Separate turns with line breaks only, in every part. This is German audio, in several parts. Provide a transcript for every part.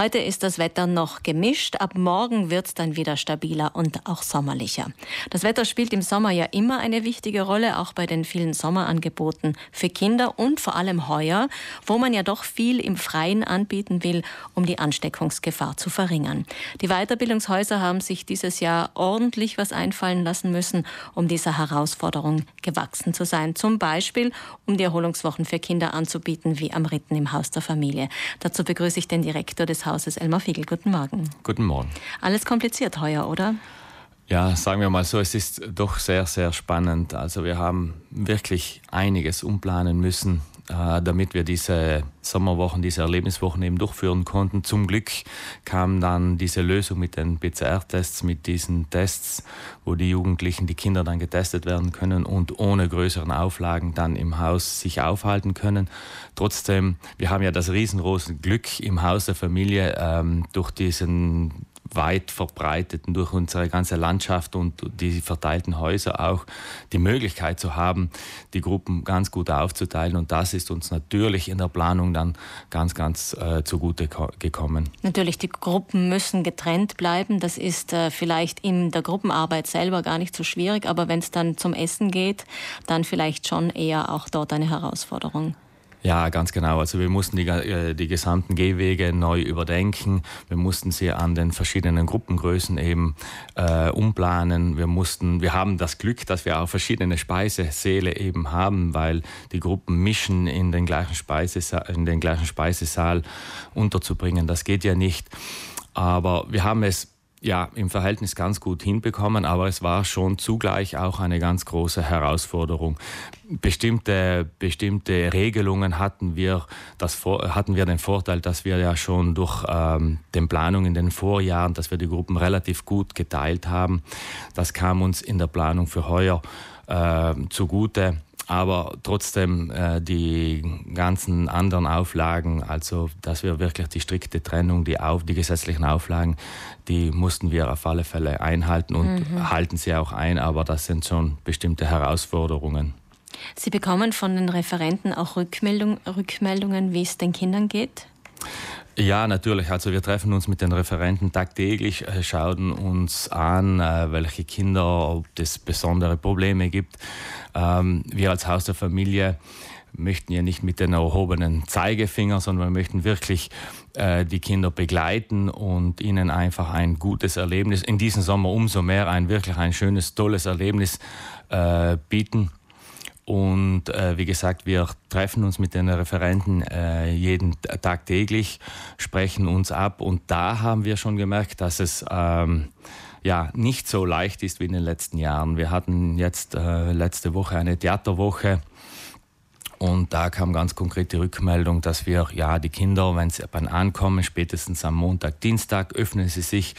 Heute ist das Wetter noch gemischt. Ab morgen wird es dann wieder stabiler und auch sommerlicher. Das Wetter spielt im Sommer ja immer eine wichtige Rolle, auch bei den vielen Sommerangeboten für Kinder und vor allem heuer, wo man ja doch viel im Freien anbieten will, um die Ansteckungsgefahr zu verringern. Die Weiterbildungshäuser haben sich dieses Jahr ordentlich was einfallen lassen müssen, um dieser Herausforderung gewachsen zu sein. Zum Beispiel, um die Erholungswochen für Kinder anzubieten, wie am Ritten im Haus der Familie. Dazu begrüße ich den Direktor des Hauses Elmar Fiegel. Guten Morgen.
Guten Morgen.
Alles kompliziert heuer, oder?
Ja, sagen wir mal so, es ist doch sehr, sehr spannend. Also wir haben wirklich einiges umplanen müssen, damit wir diese Sommerwochen, diese Erlebniswochen eben durchführen konnten. Zum Glück kam dann diese Lösung mit den PCR-Tests, mit diesen Tests, wo die Jugendlichen, die Kinder dann getestet werden können und ohne größeren Auflagen dann im Haus sich aufhalten können. Trotzdem, wir haben ja das riesengroße Glück im Haus der Familie ähm, durch diesen weit verbreiteten, durch unsere ganze Landschaft und die verteilten Häuser auch die Möglichkeit zu haben, die Gruppen ganz gut aufzuteilen. Und das ist uns natürlich in der Planung dann ganz, ganz äh, zugute gekommen.
Natürlich, die Gruppen müssen getrennt bleiben. Das ist äh, vielleicht in der Gruppenarbeit selber gar nicht so schwierig, aber wenn es dann zum Essen geht, dann vielleicht schon eher auch dort eine Herausforderung.
Ja, ganz genau. Also wir mussten die, äh, die gesamten Gehwege neu überdenken. Wir mussten sie an den verschiedenen Gruppengrößen eben äh, umplanen. Wir mussten, wir haben das Glück, dass wir auch verschiedene Speisesäle eben haben, weil die Gruppen mischen in den gleichen Speisesaal, in den gleichen Speisesaal unterzubringen. Das geht ja nicht. Aber wir haben es ja, im Verhältnis ganz gut hinbekommen, aber es war schon zugleich auch eine ganz große Herausforderung. Bestimmte, bestimmte Regelungen hatten wir, das, hatten wir den Vorteil, dass wir ja schon durch ähm, den Planung in den Vorjahren, dass wir die Gruppen relativ gut geteilt haben. Das kam uns in der Planung für heuer äh, zugute aber trotzdem äh, die ganzen anderen Auflagen, also dass wir wirklich die strikte Trennung, die, auf, die gesetzlichen Auflagen, die mussten wir auf alle Fälle einhalten und mhm. halten sie auch ein, aber das sind schon bestimmte Herausforderungen.
Sie bekommen von den Referenten auch Rückmeldung, Rückmeldungen, wie es den Kindern geht?
Ja, natürlich. Also wir treffen uns mit den Referenten tagtäglich, äh, schauen uns an, äh, welche Kinder, ob es besondere Probleme gibt. Ähm, wir als Haus der Familie möchten ja nicht mit den erhobenen Zeigefinger, sondern wir möchten wirklich äh, die Kinder begleiten und ihnen einfach ein gutes Erlebnis, in diesem Sommer umso mehr ein wirklich ein schönes, tolles Erlebnis bieten. Und äh, wie gesagt, wir treffen uns mit den Referenten äh, jeden Tag täglich, sprechen uns ab und da haben wir schon gemerkt, dass es ähm, ja nicht so leicht ist wie in den letzten Jahren. Wir hatten jetzt äh, letzte Woche eine Theaterwoche. Und da kam ganz konkret die Rückmeldung, dass wir, ja, die Kinder, wenn sie beim Ankommen, spätestens am Montag, Dienstag, öffnen sie sich.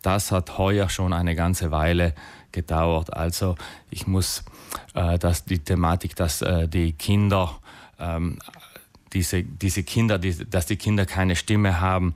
Das hat heuer schon eine ganze Weile gedauert. Also ich muss äh, dass die Thematik, dass äh, die Kinder ähm, diese, diese Kinder, die, dass die Kinder keine Stimme haben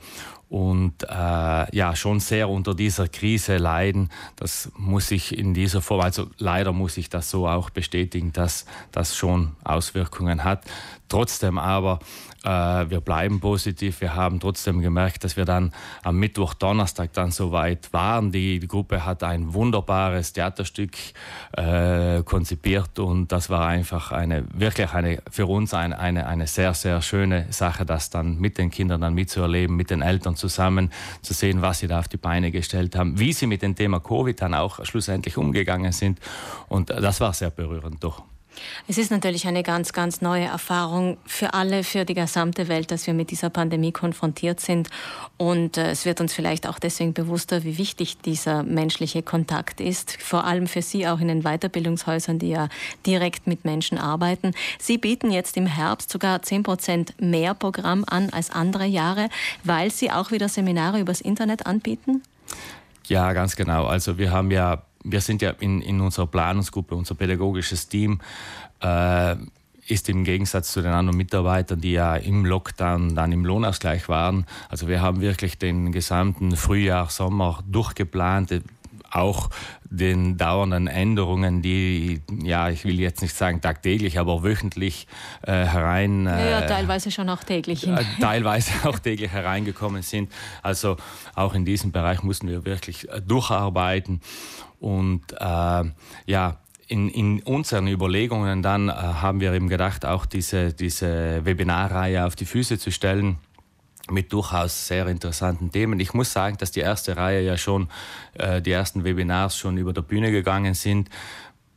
und äh, ja schon sehr unter dieser Krise leiden. Das muss ich in dieser Form, also leider muss ich das so auch bestätigen, dass das schon Auswirkungen hat. Trotzdem aber äh, wir bleiben positiv. Wir haben trotzdem gemerkt, dass wir dann am Mittwoch, Donnerstag dann soweit waren. Die, die Gruppe hat ein wunderbares Theaterstück äh, konzipiert und das war einfach eine, wirklich eine, für uns eine, eine, eine sehr, sehr schöne Sache, das dann mit den Kindern dann mitzuerleben, mit den Eltern zusammen zu sehen, was sie da auf die Beine gestellt haben, wie sie mit dem Thema Covid dann auch schlussendlich umgegangen sind. Und das war sehr berührend doch.
Es ist natürlich eine ganz, ganz neue Erfahrung für alle, für die gesamte Welt, dass wir mit dieser Pandemie konfrontiert sind. Und äh, es wird uns vielleicht auch deswegen bewusster, wie wichtig dieser menschliche Kontakt ist. Vor allem für Sie auch in den Weiterbildungshäusern, die ja direkt mit Menschen arbeiten. Sie bieten jetzt im Herbst sogar 10 Prozent mehr Programm an als andere Jahre, weil Sie auch wieder Seminare übers Internet anbieten?
Ja, ganz genau. Also wir haben ja wir sind ja in, in unserer Planungsgruppe, unser pädagogisches Team äh, ist im Gegensatz zu den anderen Mitarbeitern, die ja im Lockdown dann im Lohnausgleich waren. Also wir haben wirklich den gesamten Frühjahr, Sommer durchgeplant, auch den dauernden Änderungen, die, ja, ich will jetzt nicht sagen tagtäglich, aber wöchentlich äh, herein.
Äh, ja, teilweise schon auch täglich.
Äh, teilweise auch täglich hereingekommen sind. Also auch in diesem Bereich mussten wir wirklich äh, durcharbeiten. Und äh, ja, in, in unseren Überlegungen dann äh, haben wir eben gedacht, auch diese, diese Webinarreihe auf die Füße zu stellen mit durchaus sehr interessanten Themen. Ich muss sagen, dass die erste Reihe ja schon, äh, die ersten Webinars schon über der Bühne gegangen sind.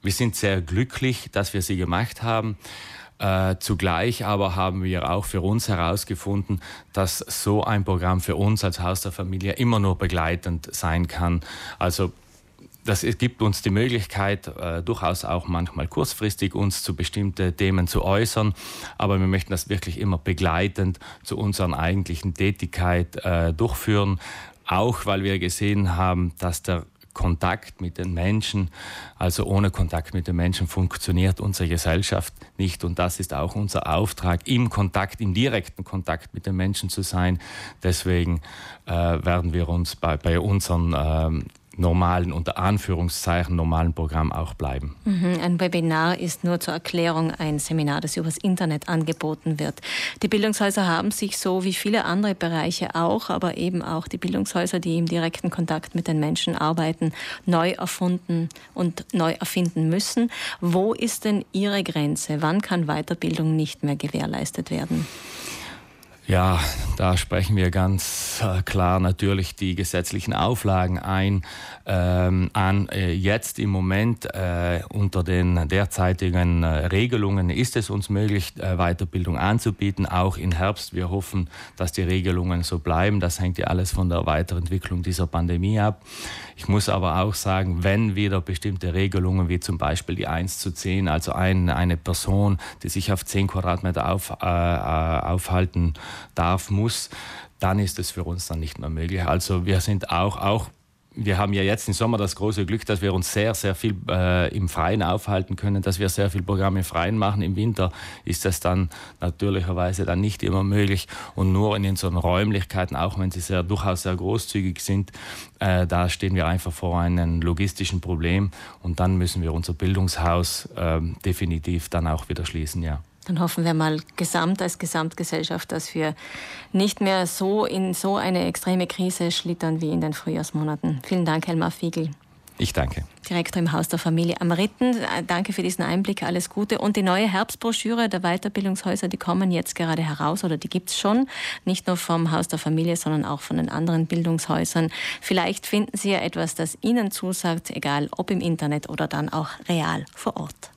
Wir sind sehr glücklich, dass wir sie gemacht haben. Äh, zugleich aber haben wir auch für uns herausgefunden, dass so ein Programm für uns als Haus der Familie immer nur begleitend sein kann. Also das gibt uns die Möglichkeit, äh, durchaus auch manchmal kurzfristig uns zu bestimmten Themen zu äußern, aber wir möchten das wirklich immer begleitend zu unserer eigentlichen Tätigkeit äh, durchführen, auch weil wir gesehen haben, dass der Kontakt mit den Menschen, also ohne Kontakt mit den Menschen funktioniert unsere Gesellschaft nicht. Und das ist auch unser Auftrag, im Kontakt, im direkten Kontakt mit den Menschen zu sein. Deswegen äh, werden wir uns bei, bei unseren ähm, normalen, unter Anführungszeichen normalen Programm auch bleiben.
Mhm, ein Webinar ist nur zur Erklärung ein Seminar, das übers Internet angeboten wird. Die Bildungshäuser haben sich so wie viele andere Bereiche auch, aber eben auch die Bildungshäuser, die im direkten Kontakt mit den Menschen arbeiten, neu erfunden und neu erfinden müssen. Wo ist denn Ihre Grenze? Wann kann Weiterbildung nicht mehr gewährleistet werden?
Ja, da sprechen wir ganz äh, klar natürlich die gesetzlichen Auflagen ein. Ähm, an äh, jetzt im Moment äh, unter den derzeitigen äh, Regelungen ist es uns möglich, äh, Weiterbildung anzubieten, auch im Herbst. Wir hoffen, dass die Regelungen so bleiben. Das hängt ja alles von der Weiterentwicklung dieser Pandemie ab. Ich muss aber auch sagen, wenn wieder bestimmte Regelungen, wie zum Beispiel die 1 zu 10, also ein, eine Person, die sich auf 10 Quadratmeter auf, äh, aufhalten darf, muss, dann ist es für uns dann nicht mehr möglich. Also wir sind auch, auch wir haben ja jetzt im Sommer das große Glück, dass wir uns sehr, sehr viel äh, im Freien aufhalten können, dass wir sehr viel Programm im Freien machen. Im Winter ist das dann natürlicherweise dann nicht immer möglich und nur in unseren Räumlichkeiten, auch wenn sie sehr, durchaus sehr großzügig sind, äh, da stehen wir einfach vor einem logistischen Problem und dann müssen wir unser Bildungshaus äh, definitiv dann auch wieder schließen, ja.
Dann hoffen wir mal gesamt als Gesamtgesellschaft, dass wir nicht mehr so in so eine extreme Krise schlittern wie in den Frühjahrsmonaten. Vielen Dank, Helmar Fiegel.
Ich danke.
Direktor im Haus der Familie am Ritten. Danke für diesen Einblick, alles Gute. Und die neue Herbstbroschüre der Weiterbildungshäuser, die kommen jetzt gerade heraus oder die gibt es schon. Nicht nur vom Haus der Familie, sondern auch von den anderen Bildungshäusern. Vielleicht finden Sie ja etwas, das Ihnen zusagt, egal ob im Internet oder dann auch real vor Ort.